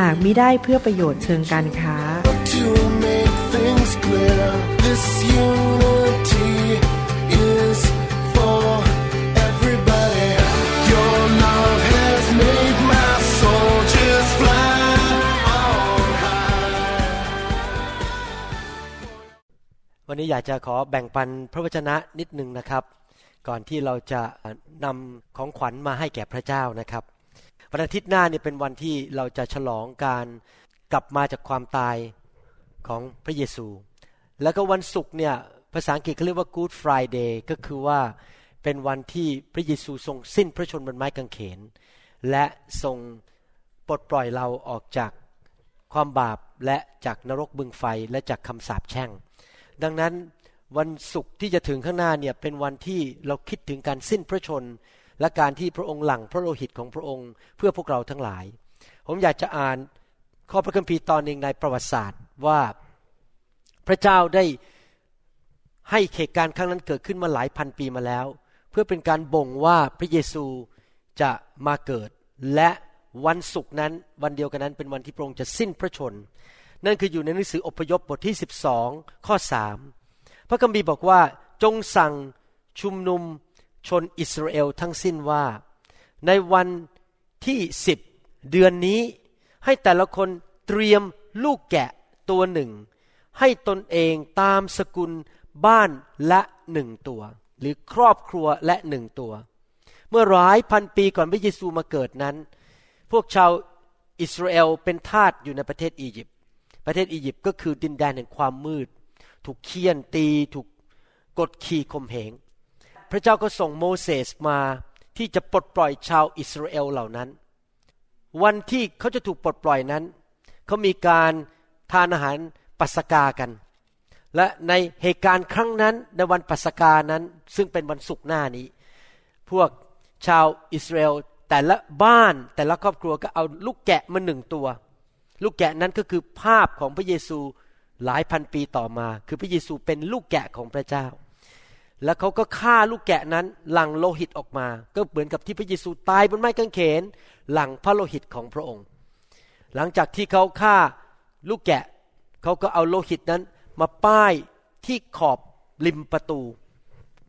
หากมิได้เพื่อประโยชน์เชิงการค้า to make things clear. This unity is for everybody. Your love has made my soul just fly on high. วันนี้อยากจะขอแบ่งปันพระวจนะนิดนึงนะครับ ก่อนที่เราจะนำของขวัญมาให้แก่พระเจ้านะครับ วันอาทิตย์หน้านี่เป็นวันที่เราจะฉลองการกลับมาจากความตายของพระเยซู แล้วก็วันศุกร์เนี่ยภาษาอังกฤษเขาเรียกว่า Good Friday ก็คือว่าเป็นวันที่พระเยซูทรงสิ้นพระชนม์บนไม้กางเขน และทรงปลดปล่อยเราออกจากความบาปและจากนรกบึงไฟและจากคำสาปแช่ง ดังนั้นวันศุกร์ที่จะถึงข้างหน้าเนี่ยเป็นวันที่เราคิดถึงการสิ้นพระชนม์ และการที่พระองค์หลั่งพระโลหิตของพระองค์ เพื่อพวกเราทั้งหลาย ผมอยากจะอ่านข้อพระคัมภีร์ตอนหนึ่งในประวัติศาสตร์ว่าพระเจ้าได้ให้เหตุการณ์ครั้งนั้นเกิดขึ้นมาหลายพันปีมาแล้ว เพื่อเป็นการบ่งว่าพระเยซูจะมาเกิด และวันศุกร์นั้นวันเดียวกันนั้นเป็นวันที่พระองค์จะสิ้นพระชน นั่นคืออยู่ในหนังสืออพยพบทที่ 12 ข้อ 3 พระคัมภีร์บอกว่าจงสั่งชุมนุม ชนอิสราเอลทั้งสิ้นว่า ในวันที่สิบเดือนนี้ให้แต่ละคนเตรียมลูกแกะตัวหนึ่ง ให้ตนเองตามสกุลบ้านละหนึ่งตัว หรือครอบครัวและหนึ่งตัว เมื่อหลายพันปีก่อนพระเยซูมาเกิดนั้น พวกชาวอิสราเอลเป็นทาสอยู่ในประเทศอียิปต์ประเทศอียิปต์ก็คือดินแดนแห่งความมืด ถูกเคี่ยนตีถูกกดขี่ข่มเหง พระเจ้าก็ส่งโมเสสมาที่จะปลดปล่อยชาวอิสราเอลเหล่านั้น วันที่เขาจะถูกปลดปล่อยนั้น เขามีการทานอาหารปัสกากัน และในเหตุการณ์ครั้งนั้นในวันปัสกานั้นซึ่งเป็นวันศุกร์หน้านี้ พวกชาวอิสราเอลแต่ละบ้านแต่ละครอบครัวก็เอาลูกแกะมาหนึ่งตัว ลูกแกะนั้นก็คือภาพของพระเยซูหลายพันปีต่อมา คือพระเยซูเป็นลูกแกะของพระเจ้า แล้วเขาก็ฆ่าลูกแกะนั้น หลั่งโลหิตออกมา ก็เหมือนกับที่พระเยซูตายบนไม้กางเขน หลั่งพระโลหิตของพระองค์ หลังจากที่เขาฆ่าลูกแกะ เขาก็เอาโลหิตนั้น มาป้ายที่ขอบริมประตู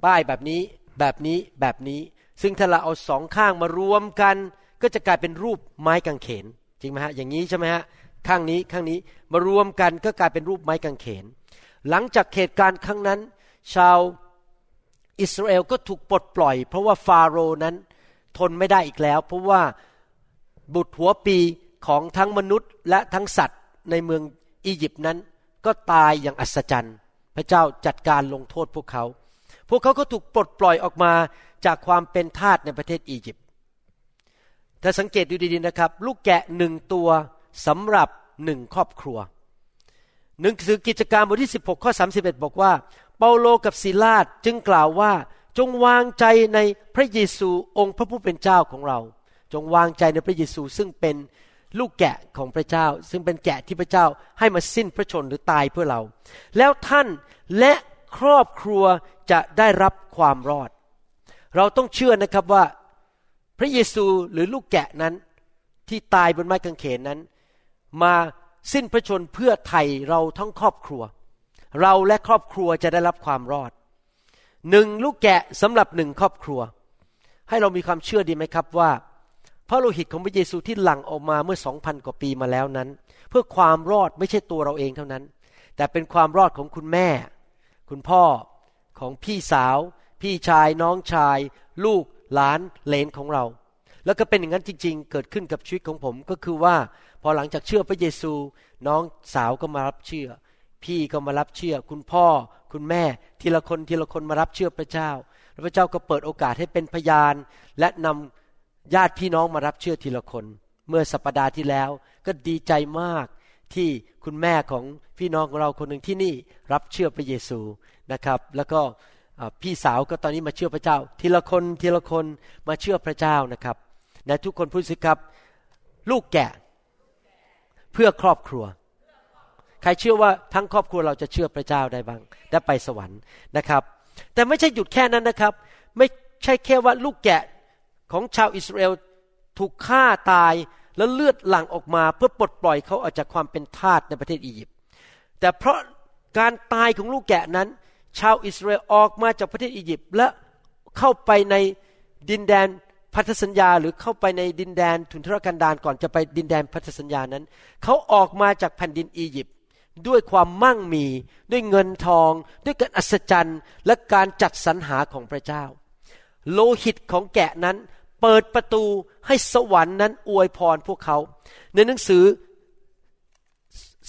ป้ายแบบนี้แบบนี้แบบนี้ ซึ่งถ้าเราเอาสองข้างมารวมกัน ก็จะกลายเป็นรูปไม้กางเขน จริงไหมฮะอย่างนี้ใช่ไหมฮะข้างนี้ข้างนี้มารวมกันก็กลายเป็นรูปไม้กางเขน หลังจากเหตุการณ์ครั้งนั้น ชาว อิสราเอลก็ถูกปลดปล่อย เพราะว่าฟาโรห์นั้นทนไม่ได้อีกแล้ว เพราะว่าบุตรหัวปีของทั้งมนุษย์และทั้งสัตว์ในเมืองอียิปต์นั้น ก็ตายอย่างอัศจรรย์ พระเจ้าจัดการลงโทษพวกเขา พวกเขาก็ถูกปลดปล่อยออกมาจากความเป็นทาสในประเทศอียิปต์ถ้าสังเกตดูดีๆนะครับ ลูกแกะหนึ่งตัวสำหรับหนึ่งครอบครัวหนังสือกิจการบทที่ 16 ข้อ 31 บอกว่า เปาโลกับศิลาดจึงกล่าวว่าจงวางใจในพระเยซูองค์พระผู้เป็นเจ้าของเรา จงวางใจในพระเยซูซึ่งเป็นลูกแกะของพระเจ้า ซึ่งเป็นแกะที่พระเจ้าให้มาสิ้นพระชนหรือตายเพื่อเรา แล้วท่านและครอบครัวจะได้รับความรอด เราต้องเชื่อนะครับว่าพระเยซูหรือลูกแกะนั้น ที่ตายบนไม้กางเขนนั้น มาสิ้นพระชนเพื่อไถ่เราทั้งครอบครัว เราและครอบครัวจะได้รับความรอดหนึ่งลูกแกะสำหรับหนึ่งครอบครัว ให้เรามีความเชื่อดีไหมครับว่า พระโลหิตของพระเยซูที่หลั่งออกมาเมื่อสองพันกว่าปีมาแล้วนั้น เพื่อความรอดไม่ใช่ตัวเราเองเท่านั้น แต่เป็นความรอดของคุณแม่ คุณพ่อของพี่สาว พี่ชายน้องชาย ลูกหลานเลนของเรา แล้วก็เป็นอย่างนั้นจริง ๆ เกิดขึ้นกับชีวิตของผมก็คือว่า พอหลังจากเชื่อพระเยซู น้องสาวก็มารับเชื่อ พี่ก็มารับเชื่อ คุณพ่อ คุณแม่ ทีละคนทีละคนมารับเชื่อพระเจ้า แล้วพระเจ้าก็เปิดโอกาสให้เป็นพยาน และนำญาติพี่น้องมารับเชื่อทีละคน เมื่อสัปปดาห์ที่แล้วก็ดีใจมากที่คุณแม่ของพี่น้องของเราคนหนึ่งที่นี่รับเชื่อพระเยซูนะครับ แล้วก็พี่สาวก็ตอนนี้มาเชื่อพระเจ้า ทีละคนทีละคนมาเชื่อพระเจ้านะครับและทุกคนพูดสิครับ ลูกแกะ เพื่อครอบครัว ใครเชื่อว่าทั้งครอบครัวเราจะเชื่อพระเจ้าได้บ้างได้ไปสวรรค์นะครับ แต่ไม่ใช่หยุดแค่นั้นนะครับ ไม่ใช่แค่ว่าลูกแกะของชาวอิสราเอลถูกฆ่าตายแล้วเลือดหลั่งออกมาเพื่อปลดปล่อยเขาออกจากความเป็นทาสในประเทศอียิปต์แต่เพราะการตายของลูกแกะนั้น ชาวอิสราเอลออกมาจากประเทศอียิปต์และเข้าไปในดินแดนพันธสัญญาหรือเข้าไปในดินแดนทุนทรกันดารก่อนจะไปดินแดนพันธสัญญานั้น เขาออกมาจากแผ่นดินอียิปต์ ด้วยความมั่งมีด้วยเงินทอง ด้วยการอัศจรรย์ และการจัดสรรหาของพระเจ้า โลหิตของแกะนั้นเปิดประตูให้สวรรค์นั้นอวยพรพวกเขา ในหนังสือ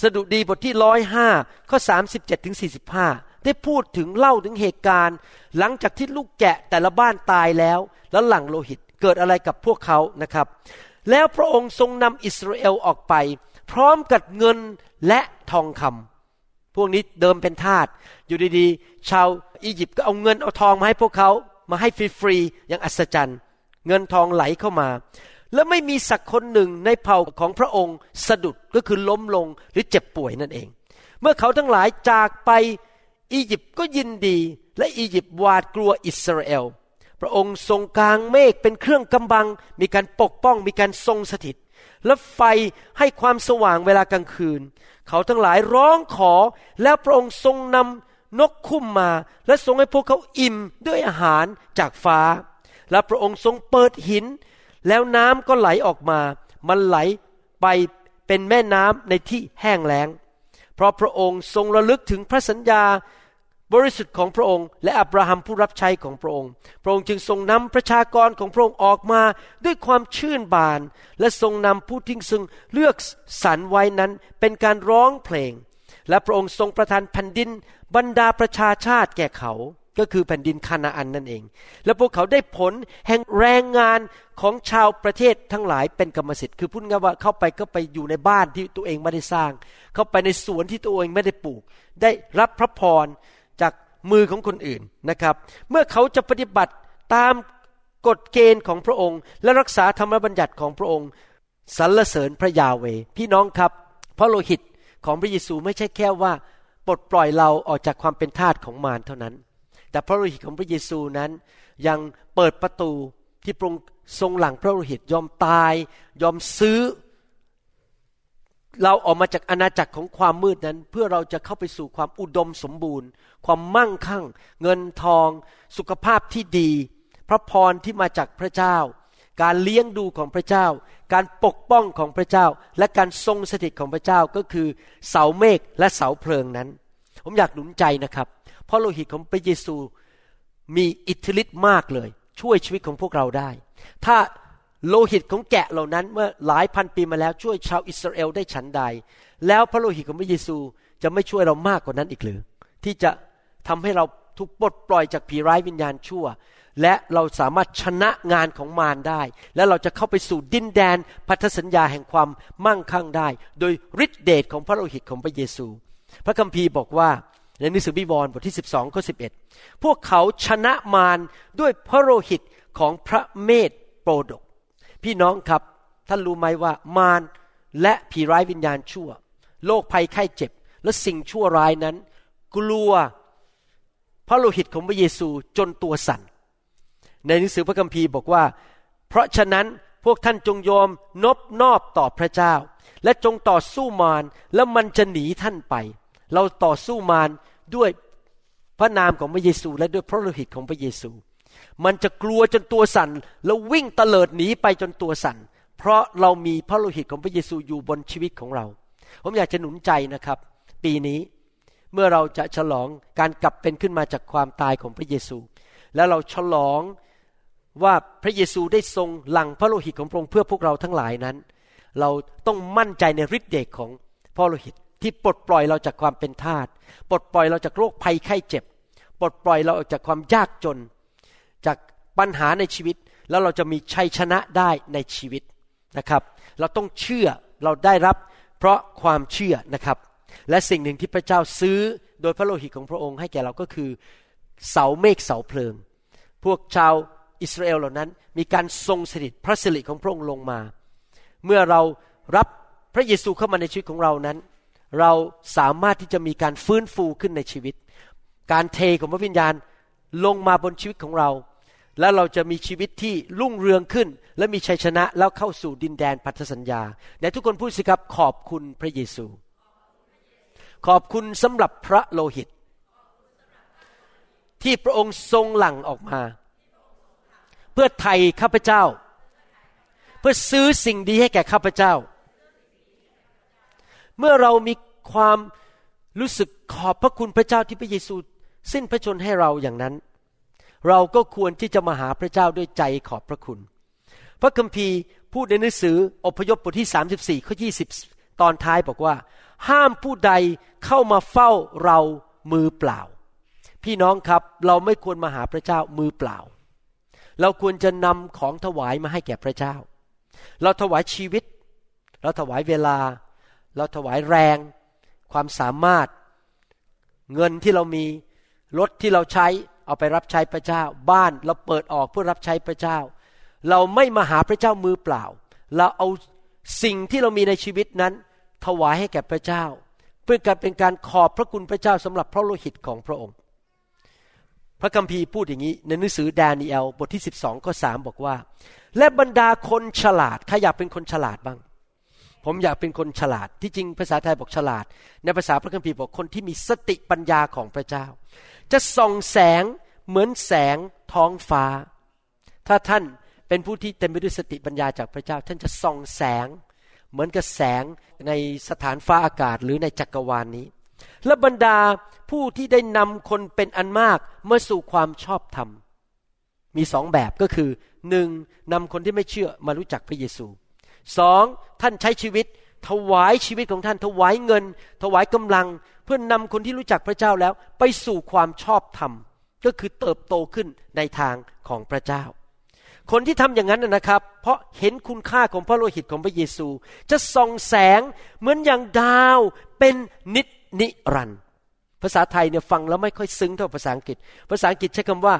สดุดีบทที่ร้อยห้าข้อสามสิบเจ็ดถึงสี่สิบห้าได้พูดถึงเล่าถึงเหตุการณ์ หลังจากที่ลูกแกะแต่ละบ้านตายแล้ว แล้วหลังโลหิตเกิดอะไรกับพวกเขานะครับ แล้วพระองค์ทรงนำอิสราเอลออกไป พร้อมกับเงินและทองคำพวกนี้เดิมเป็นทาสอยู่ดีๆ ชาวอียิปต์ก็เอาเงินเอาทองมาให้พวกเขามาให้ฟรีๆอย่างอัศจรรย์ เงินทองไหลเข้ามา แล้วไม่มีสักคนหนึ่งในเผ่าของพระองค์สะดุดก็คือล้มลงหรือเจ็บป่วยนั่นเอง เมื่อเขาทั้งหลายจากไปอียิปต์ก็ยินดีและอียิปต์หวาดกลัวอิสราเอลพระองค์ทรงกลางเมฆเป็นเครื่องกำบัง มีการปกป้องมีการทรงสถิต และไฟให้ความสว่างเวลากลางคืน เขาทั้งหลายร้องขอแล้วพระองค์ทรงนำนกคุ้มมา และทรงให้พวกเขาอิ่มด้วยอาหารจากฟ้า และพระองค์ทรงเปิดหิน แล้วน้ำก็ไหลออกมา มันไหลไปเป็นแม่น้ำในที่แห้งแล้ง เพราะพระองค์ทรงระลึกถึงพระสัญญา บริสุทธิ์ของพระองค์ และอับราฮัมผู้รับใช้ของพระองค์ พระองค์จึงทรงนำประชากรของพระองค์ออกมาด้วยความชื่นบาน และทรงนำผู้ที่ทรงเลือกสรรไว้นั้นเป็นการร้องเพลง และพระองค์ทรงประทานแผ่นดินบรรดาประชาชาติแก่เขา ก็คือแผ่นดินคานาอันนั่นเอง และพวกเขาได้ผลแห่งแรงงานของชาวประเทศทั้งหลายเป็นกรรมสิทธิ์ คือพูดง่ายว่าเข้าไปก็ไปอยู่ในบ้านที่ตัวเองไม่ได้สร้าง เข้าไปในสวนที่ตัวเองไม่ได้ปลูก ได้รับพระพร มือของคนอื่นนะครับ เมื่อเขาจะปฏิบัติตามกฎเกณฑ์ของพระองค์ และรักษาธรรมบัญญัติของพระองค์สรรเสริญพระยาเว พี่น้องครับพระโลหิตของพระเยซูไม่ใช่แค่ว่าปลดปล่อยเราออกจากความเป็นทาสของมารเท่านั้น แต่พระโลหิตของพระเยซูนั้นยังเปิดประตูที่พระองค์ทรงหลังพระโลหิตยอมตาย ยอมซื้อ เราออกมาจากอาณาจักรของความมืดนั้น เพื่อเราจะเข้าไปสู่ความอุดมสมบูรณ์ ความมั่งคั่ง เงินทอง สุขภาพที่ดี พระพรที่มาจากพระเจ้า การเลี้ยงดูของพระเจ้า การปกป้องของพระเจ้า และการทรงสถิตของพระเจ้าก็คือ เสาเมฆและเสาเพลิงนั้น ผมอยากหนุนใจนะครับ เพราะโลหิตของพระเยซูมีอิทธิฤทธิ์มากเลย ช่วยชีวิตของพวกเราได้ ถ้า โลหิตของแกะเหล่านั้นเมื่อหลายพันปีมาแล้วช่วยชาวอิสราเอลได้ฉันใด แล้วพระโลหิตของพระเยซูจะไม่ช่วยเรามากกว่านั้นอีกหรือ ที่จะทำให้เราถูกปลดปล่อยจากผีร้ายวิญญาณชั่ว และเราสามารถชนะงานของมารได้ และเราจะเข้าไปสู่ดินแดนพันธสัญญาแห่งความมั่งคั่งได้ โดยฤทธิเดชของพระโลหิตของพระเยซู พระคัมภีร์บอกว่าในหนังสือวิวรณ์บทที่ 12ข้อ11พวกเขาชนะมารด้วยพระโลหิตของพระเมธโปรดก พี่น้องครับท่านรู้ไหมว่ามารและผีร้ายวิญญาณชั่ว โรคภัยไข้เจ็บ และสิ่งชั่วร้ายนั้น กลัวพระโลหิตของพระเยซูจนตัวสั่น ในหนังสือพระคัมภีร์บอกว่า เพราะฉะนั้นพวกท่านจงยอมนบนอบต่อพระเจ้า และจงต่อสู้มารแล้วมันจะหนีท่านไป เราต่อสู้มารด้วยพระนามของพระเยซู และด้วยพระโลหิตของพระเยซู มันจะกลัวจนตัวสั่นแล้ววิ่งเตลิดหนีไปจนตัวสั่น เพราะเรามีพระโลหิตของพระเยซูอยู่บนชีวิตของเรา ผมอยากจะหนุนใจนะครับ ปีนี้เมื่อเราจะฉลองการกลับเป็นขึ้นมาจากความตายของพระเยซู แล้วเราฉลองว่าพระเยซูได้ทรงหลั่งพระโลหิตของพระองค์เพื่อพวกเราทั้งหลายนั้น เราต้องมั่นใจในฤทธิ์เดชของพระโลหิตที่ปลดปล่อยเราจากความเป็นทาสปลดปล่อยเราจากโรคภัยไข้เจ็บ ปลดปล่อยเราออกจากความยากจน จากปัญหาในชีวิต แล้วเราจะมีชัยชนะได้ในชีวิตนะครับ เราต้องเชื่อเราได้รับเพราะความเชื่อนะครับ และสิ่งหนึ่งที่พระเจ้าซื้อโดยพระโลหิตของพระองค์ให้แก่เราก็คือเสาเมฆเสาเพลิง พวกชาวอิสราเอลเหล่านั้น มีการทรงสถิตพระสิริของพระองค์ลงมา เมื่อเรารับพระเยซูเข้ามาในชีวิตของเรานั้น เราสามารถที่จะมีการฟื้นฟูขึ้นในชีวิต การเทของพระวิญญาณลงมาบนชีวิตของเรา แล้วเราจะมีชีวิตที่รุ่งเรืองขึ้น และมีชัยชนะแล้วเข้าสู่ดินแดนพันธสัญญาแต่ทุกคนพูดสิครับขอบคุณพระเยซู ขอบคุณสำหรับพระโลหิต ที่พระองค์ทรงหลั่งออกมา เพื่อไทยข้าพเจ้า เพื่อซื้อสิ่งดีให้แก่ข้าพเจ้า เมื่อเรามีความรู้สึกขอบพระคุณพระเจ้าที่พระเยซู สิ้นพระชนให้เราอย่างนั้น เราก็ควรที่จะมาหาพระเจ้าด้วยใจขอบพระคุณ พระคัมภีร์พูดในหนังสืออพยพบทที่ 34ข้อ20 ตอนท้ายบอกว่า ห้ามผู้ใดเข้ามาเฝ้าเรามือเปล่า พี่น้องครับเราไม่ควรมาหาพระเจ้ามือเปล่า เราควรจะนำของถวายมาให้แก่พระเจ้า เราถวายชีวิต เราถวายเวลา เราถวายแรง ความสามารถ เงินที่เรามีรถที่เราใช้ เอาไปรับใช้พระเจ้า บ้านเราเปิดออกเพื่อรับใช้พระเจ้า เราไม่มาหาพระเจ้ามือเปล่า เราเอาสิ่งที่เรามีในชีวิตนั้น ถวายให้แก่พระเจ้า เพื่อการเป็นการขอบพระคุณพระเจ้าสำหรับพระโลหิตของพระองค์ พระคัมภีร์พูดอย่างนี้ ในหนังสือดานีเอลบทที่ 12ข้อ3บอกว่า และบรรดาคนฉลาดใครอยากเป็นคนฉลาดบ้าง ผมอยากเป็นคนฉลาด ที่จริงภาษาไทยบอกฉลาด ในภาษาพระคัมภีร์บอกคนที่มีสติปัญญาของพระเจ้า จะส่องแสงเหมือนแสงท้องฟ้า ถ้าท่านเป็นผู้ที่เต็มไปด้วยสติปัญญาจากพระเจ้า ท่านจะส่องแสง เหมือนกับแสงในสถานฟ้าอากาศหรือในจักรวาลนนี้ และบรรดาผู้ที่ได้นำคนเป็นอันมากมาสู่ความชอบธรรม มีสองแบบก็คือหนึ่งนำคนที่ไม่เชื่อมารู้จักพระเยซู สองท่านใช้ชีวิต ถวายชีวิตของท่าน ถวายเงิน ถวายกำลัง เพื่อนนำคนที่รู้จักพระเจ้าแล้ว ไปสู่ความชอบธรรม ก็คือเติบโตขึ้นในทางของพระเจ้า คนที่ทำอย่างนั้นนะครับ เพราะเห็นคุณค่าของพระโลหิตของพระเยซู จะส่องแสงเหมือนอย่างดาวเป็นนิจนิรันดภาษาไทยเนี่ยฟังแล้วไม่ค่อยซึ้งเท่าภาษาอังกฤษ ภาษาอังกฤษใช้คำว่า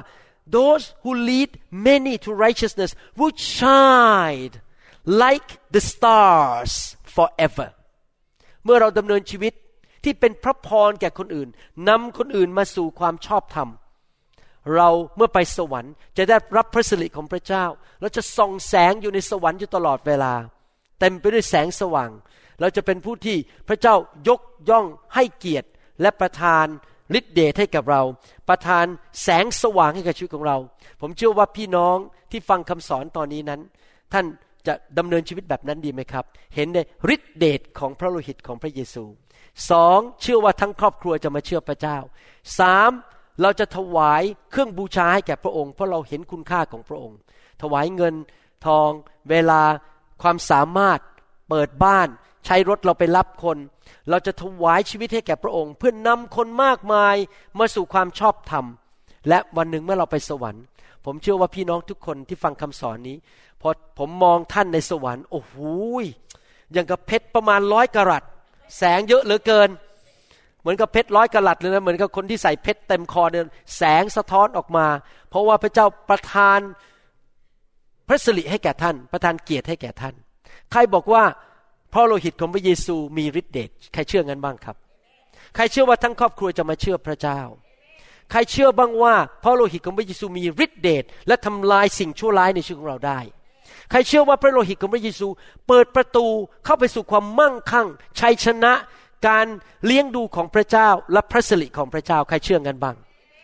those who lead many to righteousness will shine like the stars forever เมื่อเราดำเนินชีวิตที่เป็นพระพรแก่คนอื่นนำคนอื่นมาสู่ความชอบธรรม เราเมื่อไปสวรรค์จะได้รับพระสิริของพระเจ้า เราจะส่องแสงอยู่ในสวรรค์อยู่ตลอดเวลา เต็มไปด้วยแสงสว่าง เราจะเป็นผู้ที่พระเจ้ายกย่องให้เกียรติและประทานฤทธิเดชให้กับเรา ประทานแสงสว่างให้กับชีวิตของเรา ผมเชื่อว่าพี่น้องที่ฟังคำสอนตอนนี้นั้น ท่าน จะดำเนินชีวิตแบบนั้นดีไหมครับ เห็นในฤทธิเดชของพระโลหิตของพระเยซูสองเชื่อว่าทั้งครอบครัวจะมาเชื่อพระเจ้าสามเราจะถวายเครื่องบูชาให้แก่พระองค์ เพราะเราเห็นคุณค่าของพระองค์ ถวายเงินทอง เวลาความสามารถเปิดบ้าน ใช้รถเราไปรับคน เราจะถวายชีวิตให้แก่พระองค์ เพื่อนนำคนมากมายมาสู่ความชอบธรรม และวันหนึ่งเมื่อเราไปสวรรค์ ผมเชื่อว่าพี่น้องทุกคนที่ฟังคำสอนนี้พอผมมองท่านในสวรรค์โอ้โหอย่างกับเพชรประมาณร้อยกรัตแสงเยอะเหลือเกิน เหมือนกับเพชรร้อยกรัตเลยนะเหมือนกับคนที่ใส่เพชรเต็มคอเนี่ยแสงสะท้อนออกมา เพราะว่าพระเจ้าประทานพระสิริให้แก่ท่าน ประทานเกียรติให้แก่ท่าน ใครบอกว่าพระโลหิตของพระเยซูมีฤทธิ์เดชใครเชื่องั้นบ้างครับ ใครเชื่อว่าทั้งครอบครัวจะมาเชื่อพระเจ้า ใครเชื่อบ้างว่าพระโลหิตของพระเยซูมีฤทธิ์เดชและทำลายสิ่งชั่วร้ายในชีวิตของเราได้ ใครเชื่อว่าพระโลหิตของพระเยซู เปิดประตูเข้าไปสู่ความมั่งคั่งชัยชนะ การเลี้ยงดูของพระเจ้าและพระสิริของพระเจ้าใครเชื่อกันบ้าง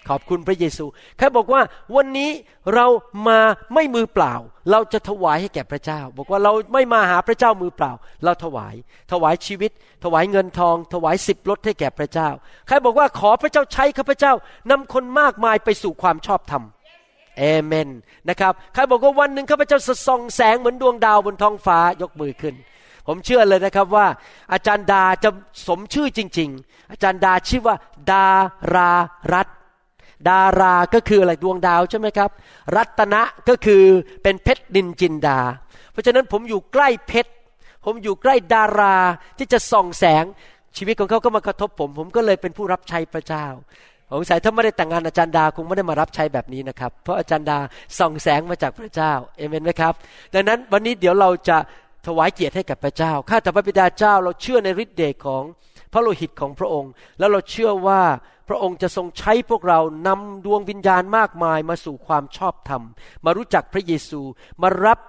ขอบคุณพระเยซูใครบอกว่าวันนี้เรามาไม่มือเปล่า เราจะถวายให้แก่พระเจ้า บอกว่าเราไม่มาหาพระเจ้ามือเปล่า เราถวาย ถวายชีวิต ถวายเงินทอง ถวายสิบรถให้แก่พระเจ้าใครบอกว่าขอพระเจ้าใช้ข้าพเจ้านำคนมากมายไปสู่ความชอบธรรมเอเมนนะครับใครบอกว่าวันหนึ่งข้าพเจ้าจะส่องแสงเหมือนดวงดาวบนท้องฟ้ายกมือขึ้น ผมเชื่อเลยนะครับว่า อาจารย์ดาจะสมชื่อจริง ๆ อาจารย์ดาชื่อว่า ดารารัต ดาราก็คืออะไรดวงดาวใช่ไหมครับ รัตนะก็คือเป็นเพชรดินจินดา เพราะฉะนั้นผมอยู่ใกล้เพชร ผมอยู่ใกล้ดาราที่จะส่องแสงชีวิตของเขาก็มากระทบผม ผมก็เลยเป็นผู้รับใช้พระเจ้าผมสายถ้าไม่ได้แต่งงานอาจารย์ดาคงไม่ได้มารับใช้แบบนี้นะครับ เพราะอาจารย์ดาส่องแสงมาจากพระเจ้าเอเมนไหมครับ ดังนั้นวันนี้เดี๋ยวเราจะถวายเกียรติให้กับพระเจ้า ข้าแต่พระบิดาเจ้าเราเชื่อในฤทธิ์เดชของพระโลหิตของพระองค์ แล้วเราเชื่อว่า พระองค์จะทรงใช้พวกเรานำดวงวิญญาณมากมายมาสู่ความชอบธรรม มารู้จักพระเยซูมารับ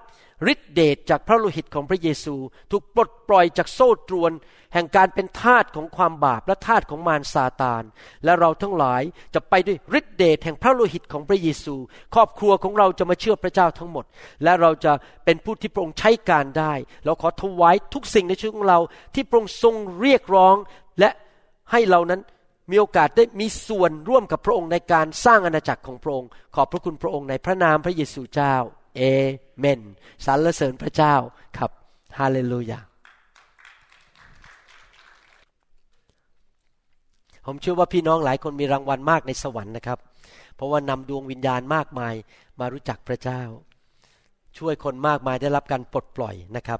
ฤทธิเดชจากพระโลหิตของพระเยซู ถูกปลดปล่อยจากโซ่ตรวน แห่งการเป็นทาสของความบาปและทาสของมารซาตาน และเราทั้งหลายจะไปด้วยฤทธิเดชแห่งพระโลหิตของพระเยซู ครอบครัวของเราจะมาเชื่อพระเจ้าทั้งหมด และเราจะเป็นผู้ที่พระองค์ใช้การได้ เราขอถวายทุกสิ่งในชีวิตของเราที่พระองค์ทรงเรียกร้องและให้เรานั้น มีโอกาสได้มีส่วนร่วมกับพระองค์ในการสร้างอาณาจักรของพระองค์ ขอบพระคุณพระองค์ในพระนามพระเยซูเจ้า เอเมนสรรเสริญพระเจ้าครับฮาเลลูยาผมเชื่อว่าพี่น้องหลายคนมีรางวัลมากในสวรรค์นะครับ เพราะว่านำดวงวิญญาณมากมายมารู้จักพระเจ้า ช่วยคนมากมายได้รับการปลดปล่อยนะครับ